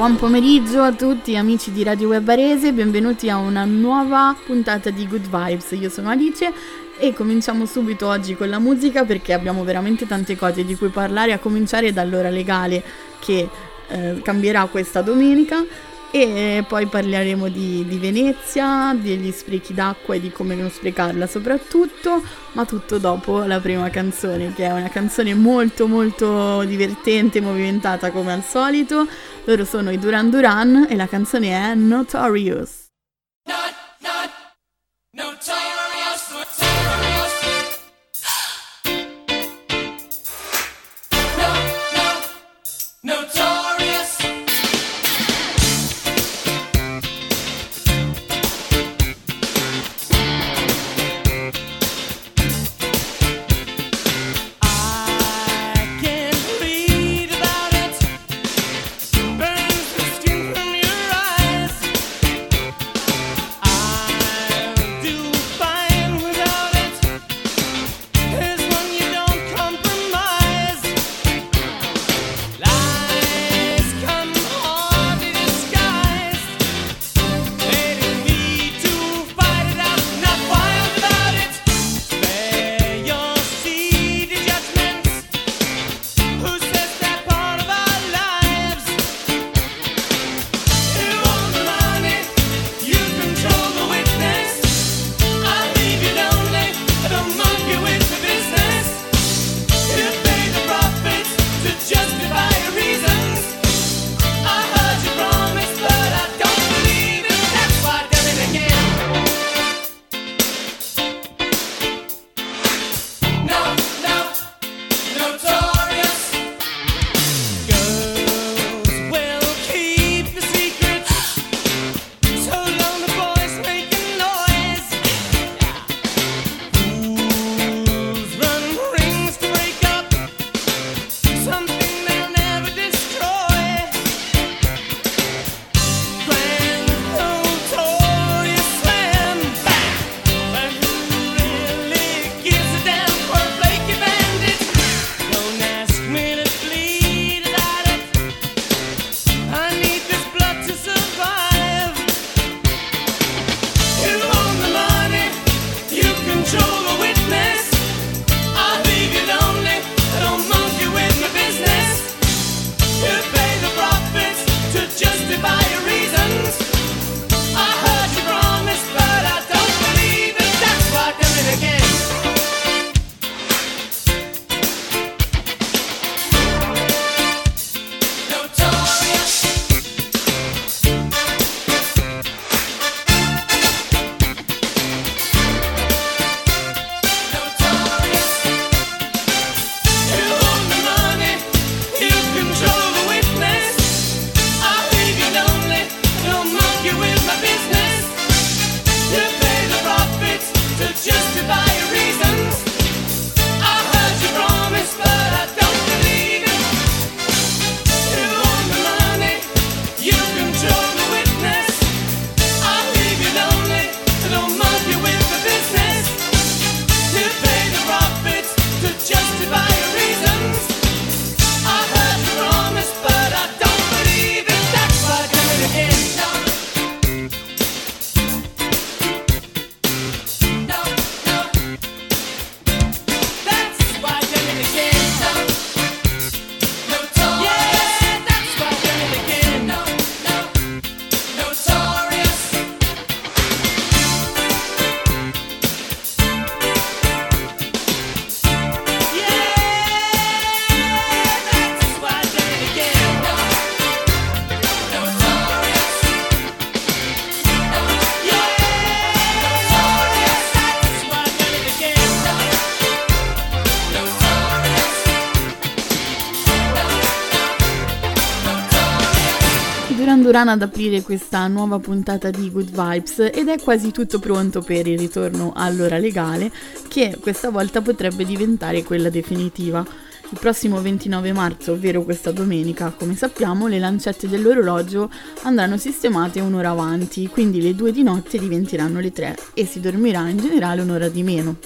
Buon pomeriggio a tutti amici di Radio Web Arese, benvenuti a una nuova puntata di Good Vibes. Io sono Alice e cominciamo subito oggi con la musica perché abbiamo veramente tante cose di cui parlare, a cominciare dall'ora legale che eh, cambierà questa domenica e poi parleremo di, di, Venezia, degli sprechi d'acqua e di come non sprecarla soprattutto, ma tutto dopo la prima canzone, che è una canzone molto molto divertente, movimentata come al solito. Loro sono i Duran Duran e la canzone è Notorious. Not, not, notorious, Duran ad aprire questa nuova puntata di Good Vibes ed è quasi tutto pronto per il ritorno all'ora legale che questa volta potrebbe diventare quella definitiva. Il prossimo 29 marzo, ovvero questa domenica, come sappiamo, le lancette dell'orologio andranno sistemate un'ora avanti, quindi le due di notte diventeranno le tre e si dormirà in generale un'ora di meno.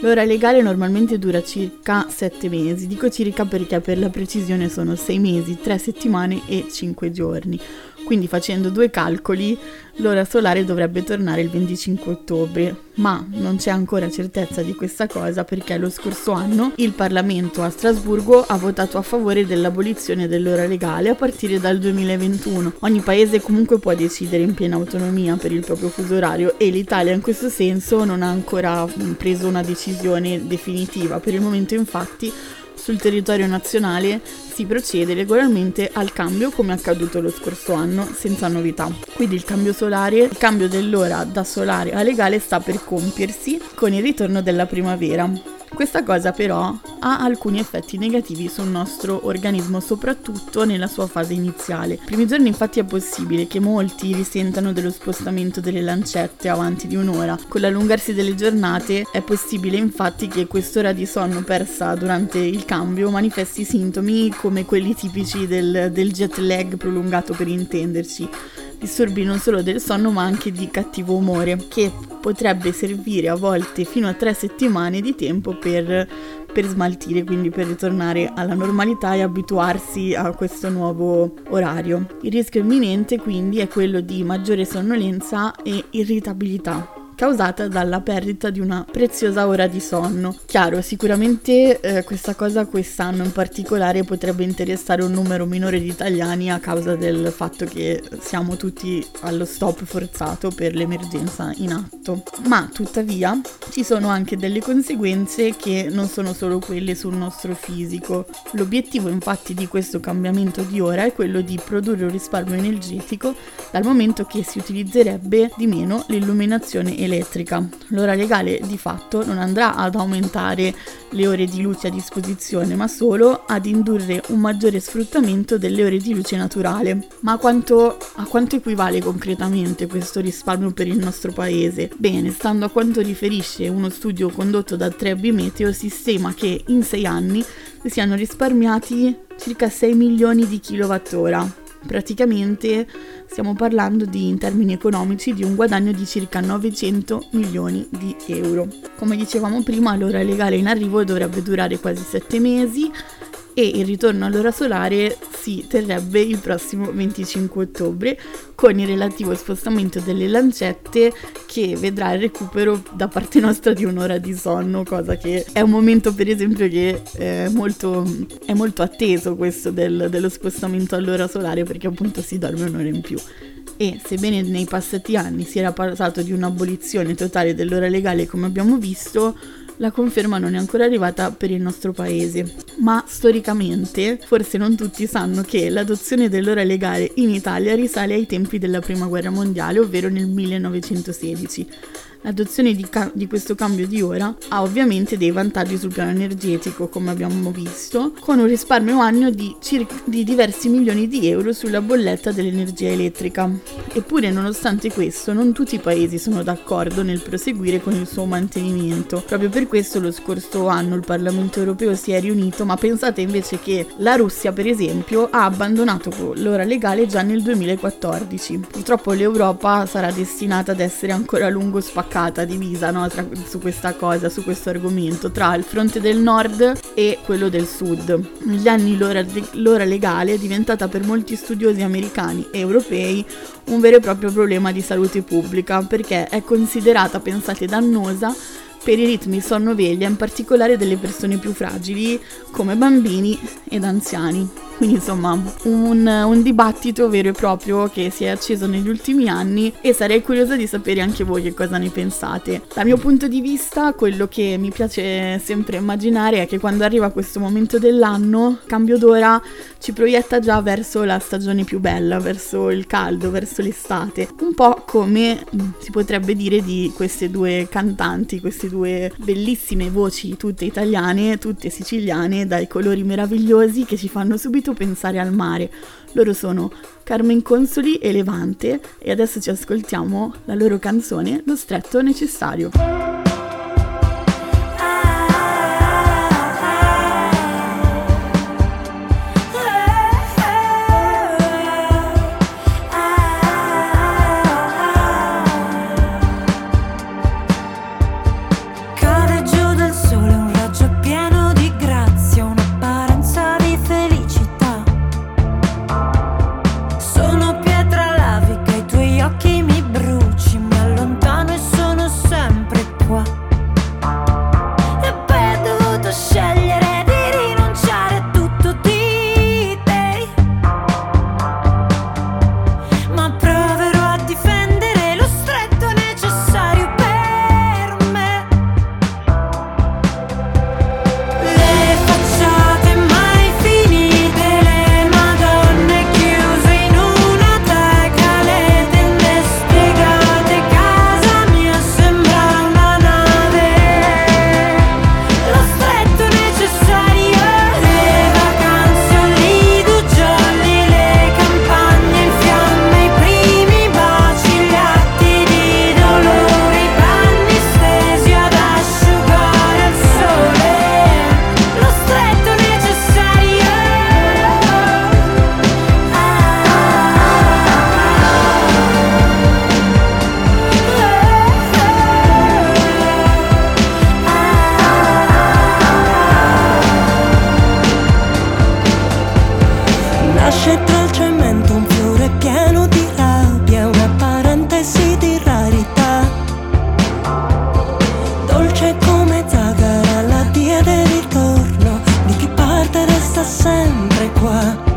L'ora legale normalmente dura circa 7 mesi, dico circa perché per la precisione sono 6 mesi, 3 settimane e 5 giorni. Quindi facendo due calcoli, l'ora solare dovrebbe tornare il 25 ottobre, ma non c'è ancora certezza di questa cosa perché lo scorso anno il Parlamento a Strasburgo ha votato a favore dell'abolizione dell'ora legale a partire dal 2021. Ogni paese comunque può decidere in piena autonomia per il proprio fuso orario e l'Italia in questo senso non ha ancora preso una decisione definitiva. Per il momento infatti sul territorio nazionale si procede regolarmente al cambio come accaduto lo scorso anno senza novità. Quindi il cambio solare, il cambio dell'ora da solare a legale sta per compiersi con il ritorno della primavera. Questa cosa però ha alcuni effetti negativi sul nostro organismo, soprattutto nella sua fase iniziale. I primi giorni infatti è possibile che molti risentano dello spostamento delle lancette avanti di un'ora. Con l'allungarsi delle giornate è possibile infatti che quest'ora di sonno persa durante il cambio manifesti sintomi come quelli tipici del, del jet lag prolungato per intenderci disturbi non solo del sonno ma anche di cattivo umore, che potrebbe servire a volte fino a tre settimane di tempo per, per smaltire, quindi per ritornare alla normalità e abituarsi a questo nuovo orario. Il rischio imminente quindi è quello di maggiore sonnolenza e irritabilità causata dalla perdita di una preziosa ora di sonno. Chiaro, sicuramente eh, questa cosa quest'anno in particolare potrebbe interessare un numero minore di italiani a causa del fatto che siamo tutti allo stop forzato per l'emergenza in atto. Ma tuttavia ci sono anche delle conseguenze che non sono solo quelle sul nostro fisico. L'obiettivo infatti di questo cambiamento di ora è quello di produrre un risparmio energetico dal momento che si utilizzerebbe di meno l'illuminazione elettrica elettrica. L'ora legale di fatto non andrà ad aumentare le ore di luce a disposizione, ma solo ad indurre un maggiore sfruttamento delle ore di luce naturale. Ma a quanto, a quanto equivale concretamente questo risparmio per il nostro paese? Bene, stando a quanto riferisce uno studio condotto da Trebbi Meteo, sistema che in sei anni si siano risparmiati circa 6 milioni di kilowattora Praticamente stiamo parlando di, in termini economici di un guadagno di circa 900 milioni di euro. Come dicevamo prima, l'ora legale in arrivo dovrebbe durare quasi 7 mesi e il ritorno all'ora solare si terrebbe il prossimo 25 ottobre con il relativo spostamento delle lancette che vedrà il recupero da parte nostra di un'ora di sonno, cosa che è un momento per esempio che è molto, è molto atteso questo del, dello spostamento all'ora solare perché appunto si dorme un'ora in più. E sebbene nei passati anni si era parlato di un'abolizione totale dell'ora legale come abbiamo visto, la conferma non è ancora arrivata per il nostro paese, ma storicamente forse non tutti sanno che l'adozione dell'ora legale in Italia risale ai tempi della Prima Guerra Mondiale, ovvero nel 1916. L'adozione di, ca- di, questo cambio di ora ha ovviamente dei vantaggi sul piano energetico, come abbiamo visto, con un risparmio annuo di, circa, di diversi milioni di euro sulla bolletta dell'energia elettrica. Eppure, nonostante questo, non tutti i paesi sono d'accordo nel proseguire con il suo mantenimento. Proprio per questo lo scorso anno il Parlamento europeo si è riunito, ma pensate invece che la Russia, per esempio, ha abbandonato l'ora legale già nel 2014. Purtroppo l'Europa sarà destinata ad essere ancora a lungo spaccata spaccata, divisa no, tra, su questa cosa, su questo argomento, tra il fronte del nord e quello del sud. Negli anni l'ora, l'ora legale è diventata per molti studiosi americani e europei un vero e proprio problema di salute pubblica perché è considerata, pensate, dannosa per i ritmi sonno-veglia, in particolare delle persone più fragili come bambini ed anziani. Quindi insomma un, un, dibattito vero e proprio che si è acceso negli ultimi anni e sarei curiosa di sapere anche voi che cosa ne pensate. Dal mio punto di vista quello che mi piace sempre immaginare è che quando arriva questo momento dell'anno, cambio d'ora ci proietta già verso la stagione più bella, verso il caldo, verso l'estate. Un po' come si potrebbe dire di queste due cantanti, queste due bellissime voci tutte italiane, tutte siciliane, dai colori meravigliosi che ci fanno subito pensare al mare. Loro sono Carmen Consoli e Levante e adesso ci ascoltiamo la loro canzone Lo stretto necessario. Havana. You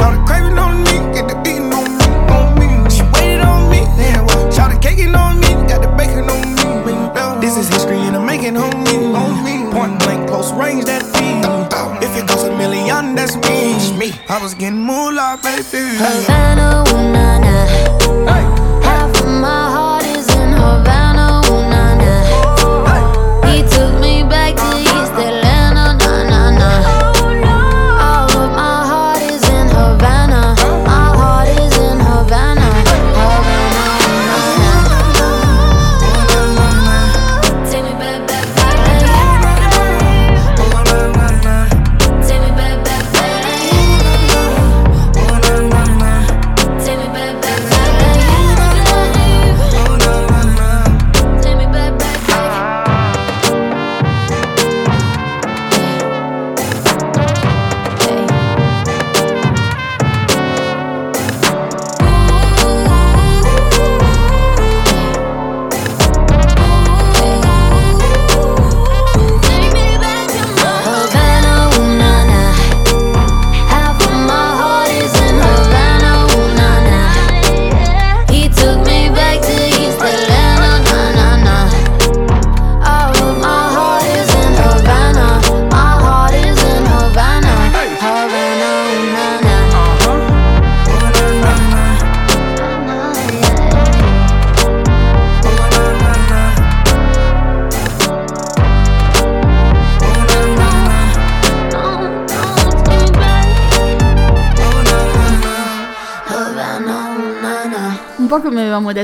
shout the craving on me, get the beating on me, on me. She waited on me, yeah, well, shout the caking on me, got the bacon on me. This is history and I'm making on me, on me. Point blank, close range, that feed. If it goes a million, that's me. me. I was getting moolah, baby. Havana, ooh, na, na. Half of my heart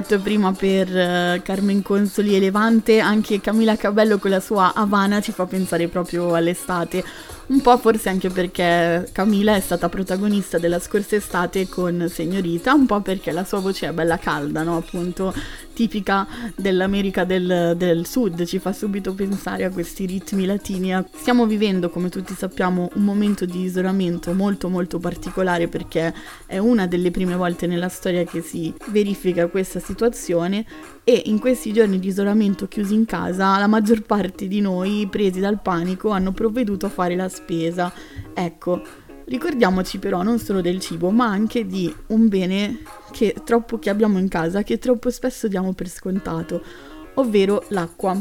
detto prima per eh, Carmen Consoli e Levante, anche Camila Cabello con la sua Havana ci fa pensare proprio all'estate. Un po' forse anche perché Camila è stata protagonista della scorsa estate con Signorita, un po' perché la sua voce è bella calda, no? Appunto tipica dell'America del, del Sud, ci fa subito pensare a questi ritmi latini. Stiamo vivendo, come tutti sappiamo, un momento di isolamento molto molto particolare perché è una delle prime volte nella storia che si verifica questa situazione e in questi giorni di isolamento chiusi in casa la maggior parte di noi, presi dal panico, hanno provveduto a fare la spesa. Ecco, ricordiamoci però non solo del cibo, ma anche di un bene che, troppo, che abbiamo in casa, che troppo spesso diamo per scontato, ovvero l'acqua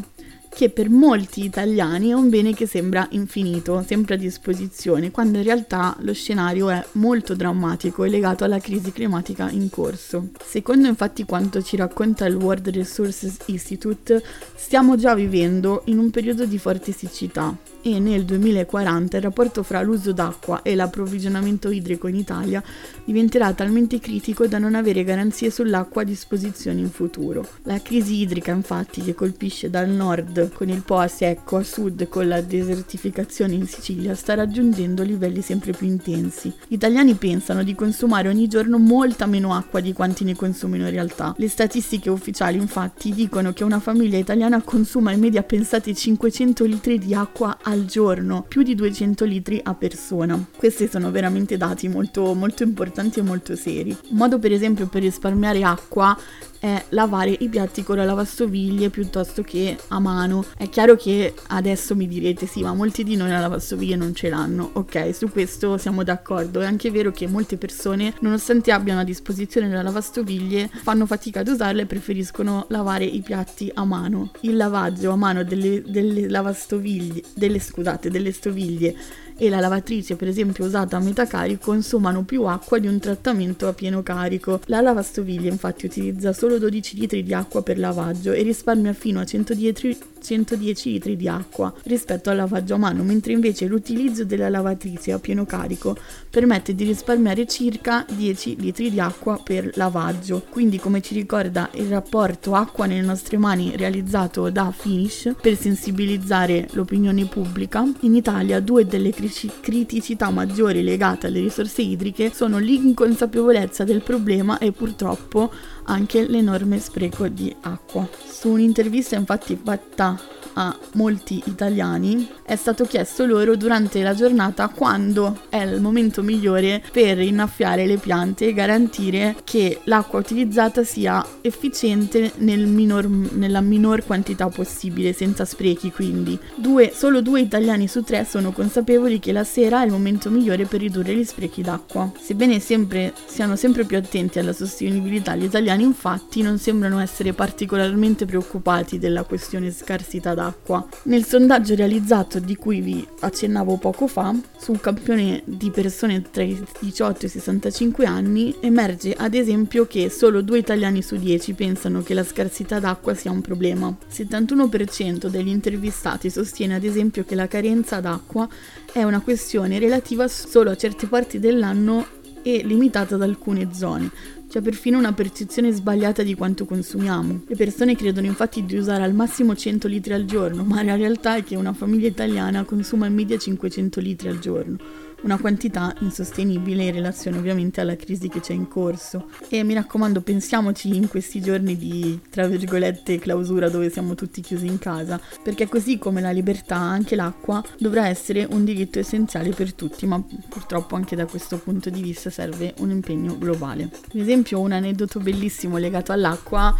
che per molti italiani è un bene che sembra infinito, sempre a disposizione, quando in realtà lo scenario è molto drammatico e legato alla crisi climatica in corso. Secondo infatti quanto ci racconta il World Resources Institute, stiamo già vivendo in un periodo di forte siccità e nel 2040 il rapporto fra l'uso d'acqua e l'approvvigionamento idrico in Italia diventerà talmente critico da non avere garanzie sull'acqua a disposizione in futuro. La crisi idrica infatti che colpisce dal nord con il Po a secco, a sud con la desertificazione in Sicilia sta raggiungendo livelli sempre più intensi. Gli italiani pensano di consumare ogni giorno molta meno acqua di quanti ne consumino in realtà. Le statistiche ufficiali infatti dicono che una famiglia italiana consuma in media pensate 500 litri di acqua al giorno, più di 200 litri a persona. Questi sono veramente dati molto, molto importanti e molto seri. Un modo per esempio per risparmiare acqua è lavare i piatti con la lavastoviglie piuttosto che a mano. È chiaro che adesso mi direte sì, ma molti di noi la lavastoviglie non ce l'hanno. Ok, su questo siamo d'accordo. È anche vero che molte persone, nonostante abbiano a disposizione la lavastoviglie, fanno fatica ad usarla e preferiscono lavare i piatti a mano. Il lavaggio a mano delle, delle lavastoviglie, delle scusate, delle stoviglie e la lavatrice per esempio usata a metà carico consumano più acqua di un trattamento a pieno carico. La lavastoviglie infatti utilizza solo 12 litri di acqua per lavaggio e risparmia fino a 110, 110 litri di acqua rispetto al lavaggio a mano, mentre invece l'utilizzo della lavatrice a pieno carico permette di risparmiare circa 10 litri di acqua per lavaggio. Quindi come ci ricorda il rapporto Acqua nelle nostre mani realizzato da Finish per sensibilizzare l'opinione pubblica, in Italia due delle criticità maggiori legate alle risorse idriche sono l'inconsapevolezza del problema e purtroppo anche l'enorme spreco di acqua. Su un'intervista infatti fatta a molti italiani è stato chiesto loro durante la giornata quando è il momento migliore per innaffiare le piante e garantire che l'acqua utilizzata sia efficiente nel minor, nella minor quantità possibile, senza sprechi quindi. Due, solo due italiani su tre sono consapevoli che la sera è il momento migliore per ridurre gli sprechi d'acqua. Sebbene sempre, siano sempre più attenti alla sostenibilità, gli italiani infatti non sembrano essere particolarmente preoccupati della questione scarsità d'acqua d'acqua. Nel sondaggio realizzato di cui vi accennavo poco fa, su un campione di persone tra i 18 e i 65 anni, emerge ad esempio che solo due italiani su 10 pensano che la scarsità d'acqua sia un problema. Il 71% degli intervistati sostiene ad esempio che la carenza d'acqua è una questione relativa solo a certe parti dell'anno e limitata ad alcune zone, c'è perfino una percezione sbagliata di quanto consumiamo. Le persone credono infatti di usare al massimo 100 litri al giorno, ma la realtà è che una famiglia italiana consuma in media 500 litri al giorno una quantità insostenibile in relazione ovviamente alla crisi che c'è in corso. E mi raccomando, pensiamoci in questi giorni di, tra virgolette, clausura dove siamo tutti chiusi in casa, perché così come la libertà, anche l'acqua dovrà essere un diritto essenziale per tutti, ma purtroppo anche da questo punto di vista serve un impegno globale. Ad esempio, un aneddoto bellissimo legato all'acqua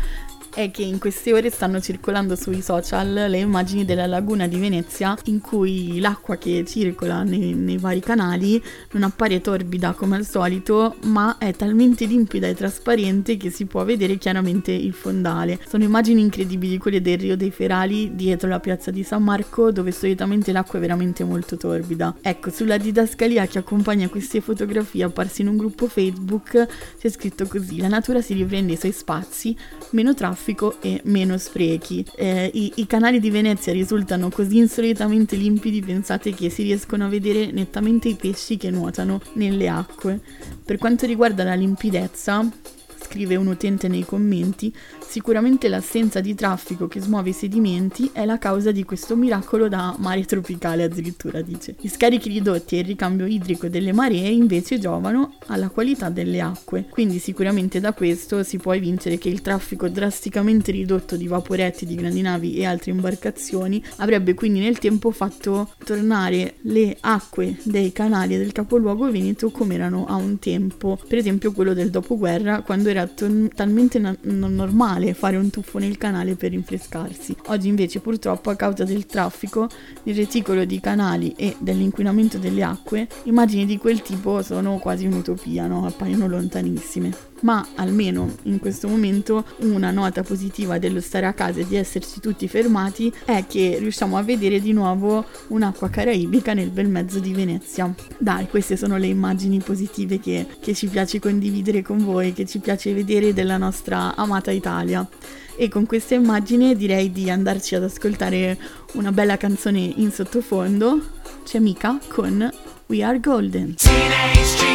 è che in queste ore stanno circolando sui social le immagini della laguna di Venezia in cui l'acqua che circola nei, nei, vari canali non appare torbida come al solito ma è talmente limpida e trasparente che si può vedere chiaramente il fondale. Sono immagini incredibili quelle del Rio dei Ferali dietro la piazza di San Marco dove solitamente l'acqua è veramente molto torbida. Ecco, sulla didascalia che accompagna queste fotografie apparse in un gruppo Facebook c'è scritto così la natura si riprende i suoi spazi, meno traffico traffico e meno sprechi. Eh, i, I canali di Venezia risultano così insolitamente limpidi, pensate che si riescono a vedere nettamente i pesci che nuotano nelle acque. Per quanto riguarda la limpidezza, scrive un utente nei commenti, Sicuramente l'assenza di traffico che smuove i sedimenti è la causa di questo miracolo da mare tropicale addirittura dice. Gli scarichi ridotti e il ricambio idrico delle maree invece giovano alla qualità delle acque, quindi sicuramente da questo si può evincere che il traffico drasticamente ridotto di vaporetti, di grandi navi e altre imbarcazioni avrebbe quindi nel tempo fatto tornare le acque dei canali del capoluogo veneto come erano a un tempo, per esempio quello del dopoguerra quando era to- talmente na- normale normale fare un tuffo nel canale per rinfrescarsi. Oggi invece purtroppo a causa del traffico, del reticolo di canali e dell'inquinamento delle acque, immagini di quel tipo sono quasi un'utopia, no? appaiono lontanissime ma almeno in questo momento una nota positiva dello stare a casa e di esserci tutti fermati è che riusciamo a vedere di nuovo un'acqua caraibica nel bel mezzo di Venezia. Dai, queste sono le immagini positive che, che ci piace condividere con voi, che ci piace vedere della nostra amata Italia. E con questa immagine direi di andarci ad ascoltare una bella canzone in sottofondo. C'è Mika con We Are Golden. Teenage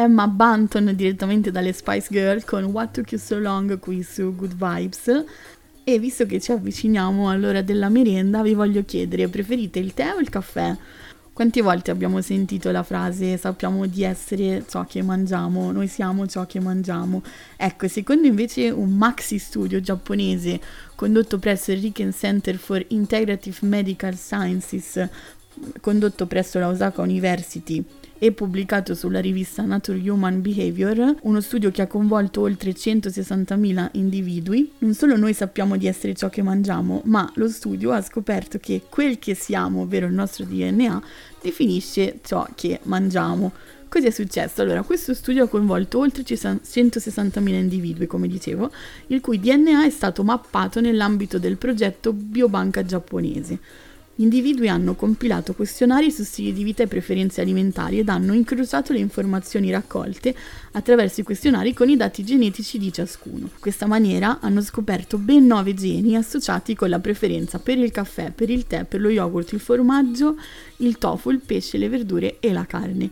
Emma Bunton direttamente dalle Spice Girl con What Took You So Long qui su Good Vibes. E visto che ci avviciniamo all'ora della merienda, vi voglio chiedere, preferite il tè o il caffè? Quante volte abbiamo sentito la frase sappiamo di essere ciò che mangiamo, noi siamo ciò che mangiamo? Ecco, secondo invece un maxi studio giapponese condotto presso il Riken Center for Integrative Medical Sciences, condotto presso la Osaka University e pubblicato sulla rivista Nature Human Behavior, uno studio che ha coinvolto oltre 160.000 individui. Non solo noi sappiamo di essere ciò che mangiamo, ma lo studio ha scoperto che quel che siamo, ovvero il nostro DNA, definisce ciò che mangiamo. Cosa è successo? Allora, questo studio ha coinvolto oltre 160.000 individui, come dicevo, il cui DNA è stato mappato nell'ambito del progetto Biobanca giapponese. Gli individui hanno compilato questionari su stili di vita e preferenze alimentari ed hanno incrociato le informazioni raccolte attraverso i questionari con i dati genetici di ciascuno. In questa maniera hanno scoperto ben nove geni associati con la preferenza per il caffè, per il tè, per lo yogurt, il formaggio, il tofu, il pesce, le verdure e la carne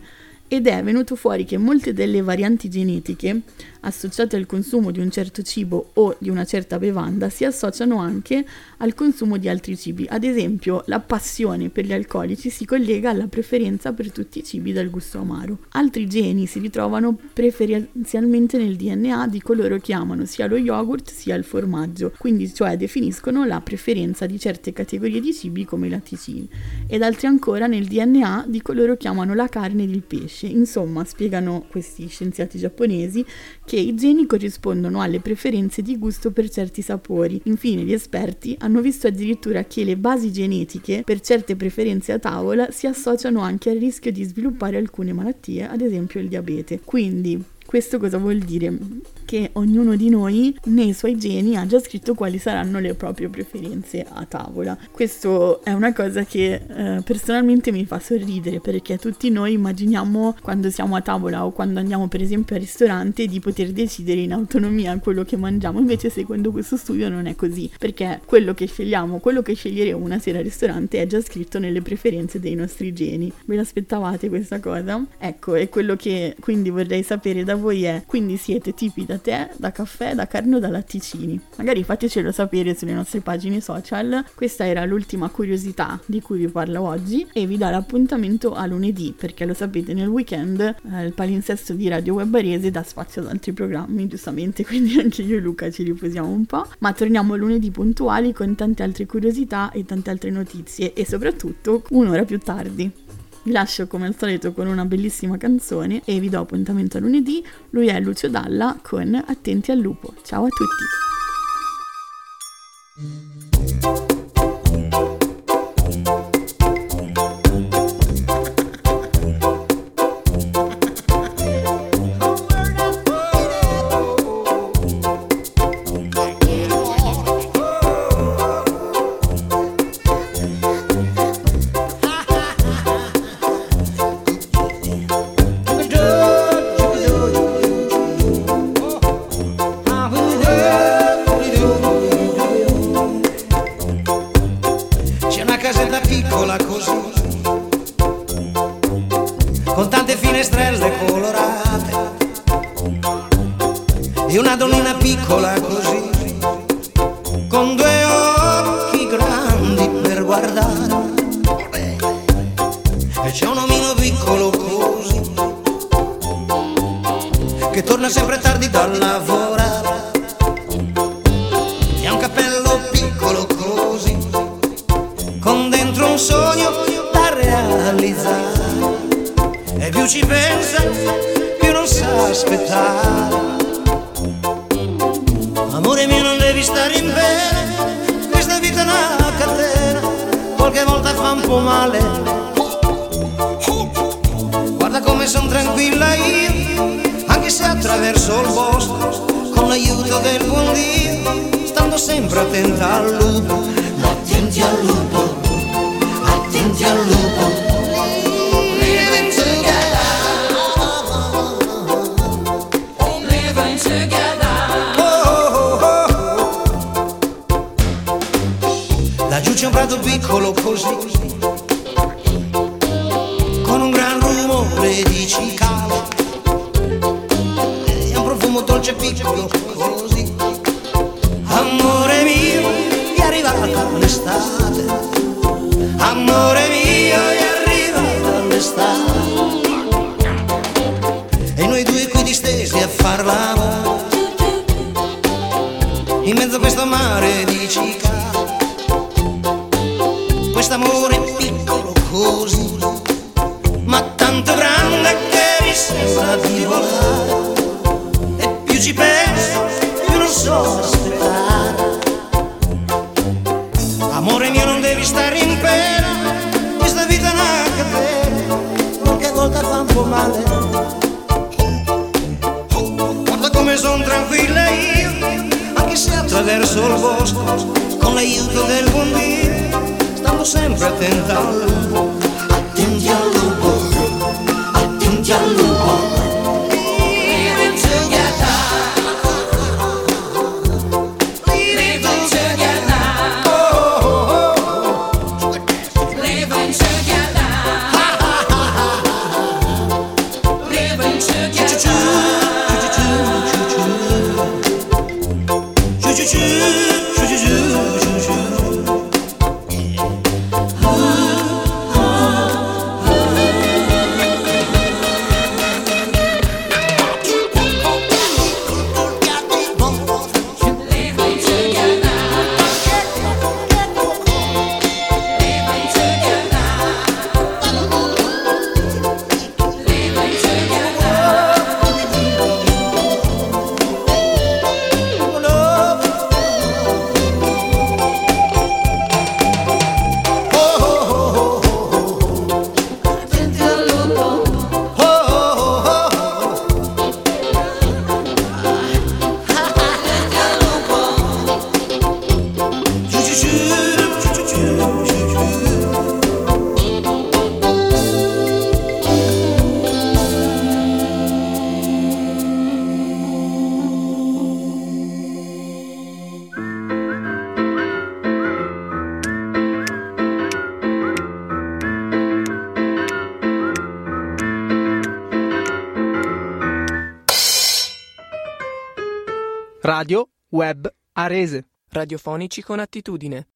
ed è venuto fuori che molte delle varianti genetiche associate al consumo di un certo cibo o di una certa bevanda si associano anche al consumo di altri cibi. Ad esempio, la passione per gli alcolici si collega alla preferenza per tutti i cibi dal gusto amaro. Altri geni si ritrovano preferenzialmente nel DNA di coloro che amano sia lo yogurt sia il formaggio, quindi cioè definiscono la preferenza di certe categorie di cibi come i latticini, ed altri ancora nel DNA di coloro che amano la carne ed il pesce. Insomma, spiegano questi scienziati giapponesi che i geni corrispondono alle preferenze di gusto per certi sapori. Infine, gli esperti hanno visto addirittura che le basi genetiche per certe preferenze a tavola si associano anche al rischio di sviluppare alcune malattie, ad esempio il diabete. Quindi, questo cosa vuol dire? Che ognuno di noi nei suoi geni ha già scritto quali saranno le proprie preferenze a tavola. Questo è una cosa che eh, personalmente mi fa sorridere perché tutti noi immaginiamo quando siamo a tavola o quando andiamo per esempio al ristorante di poter decidere in autonomia quello che mangiamo. Invece secondo questo studio non è così perché quello che scegliamo, quello che sceglieremo una sera al ristorante è già scritto nelle preferenze dei nostri geni. Ve l'aspettavate questa cosa? Ecco, è quello che quindi vorrei sapere da voi è quindi siete tipi da tè, da caffè, da carne o da latticini. Magari fatecelo sapere sulle nostre pagine social. Questa era l'ultima curiosità di cui vi parlo oggi e vi do l'appuntamento a lunedì perché lo sapete nel weekend eh, il palinsesto di Radio Web Arese dà spazio ad altri programmi giustamente quindi anche io e Luca ci riposiamo un po' ma torniamo lunedì puntuali con tante altre curiosità e tante altre notizie e soprattutto un'ora più tardi. Vi lascio come al solito con una bellissima canzone e vi do appuntamento a lunedì. Lui è Lucio Dalla con Attenti al lupo. Ciao a tutti! Che torna sempre tardi dal lavorare, e ha un cappello piccolo così con dentro un sogno da realizzare. E più ci pensa più non sa aspettare. Amore mio non devi stare in bene questa vita è una catena qualche volta fa un po' male. Guarda come son tranquilla io attraverso il bosco con l'aiuto del buon Dio stando sempre attenta al lupo attenti al lupo attenti al lupo Living together. Oh, oh, oh. Laggiù c'è un prato piccolo così, arrivata Radiofonici con attitudine.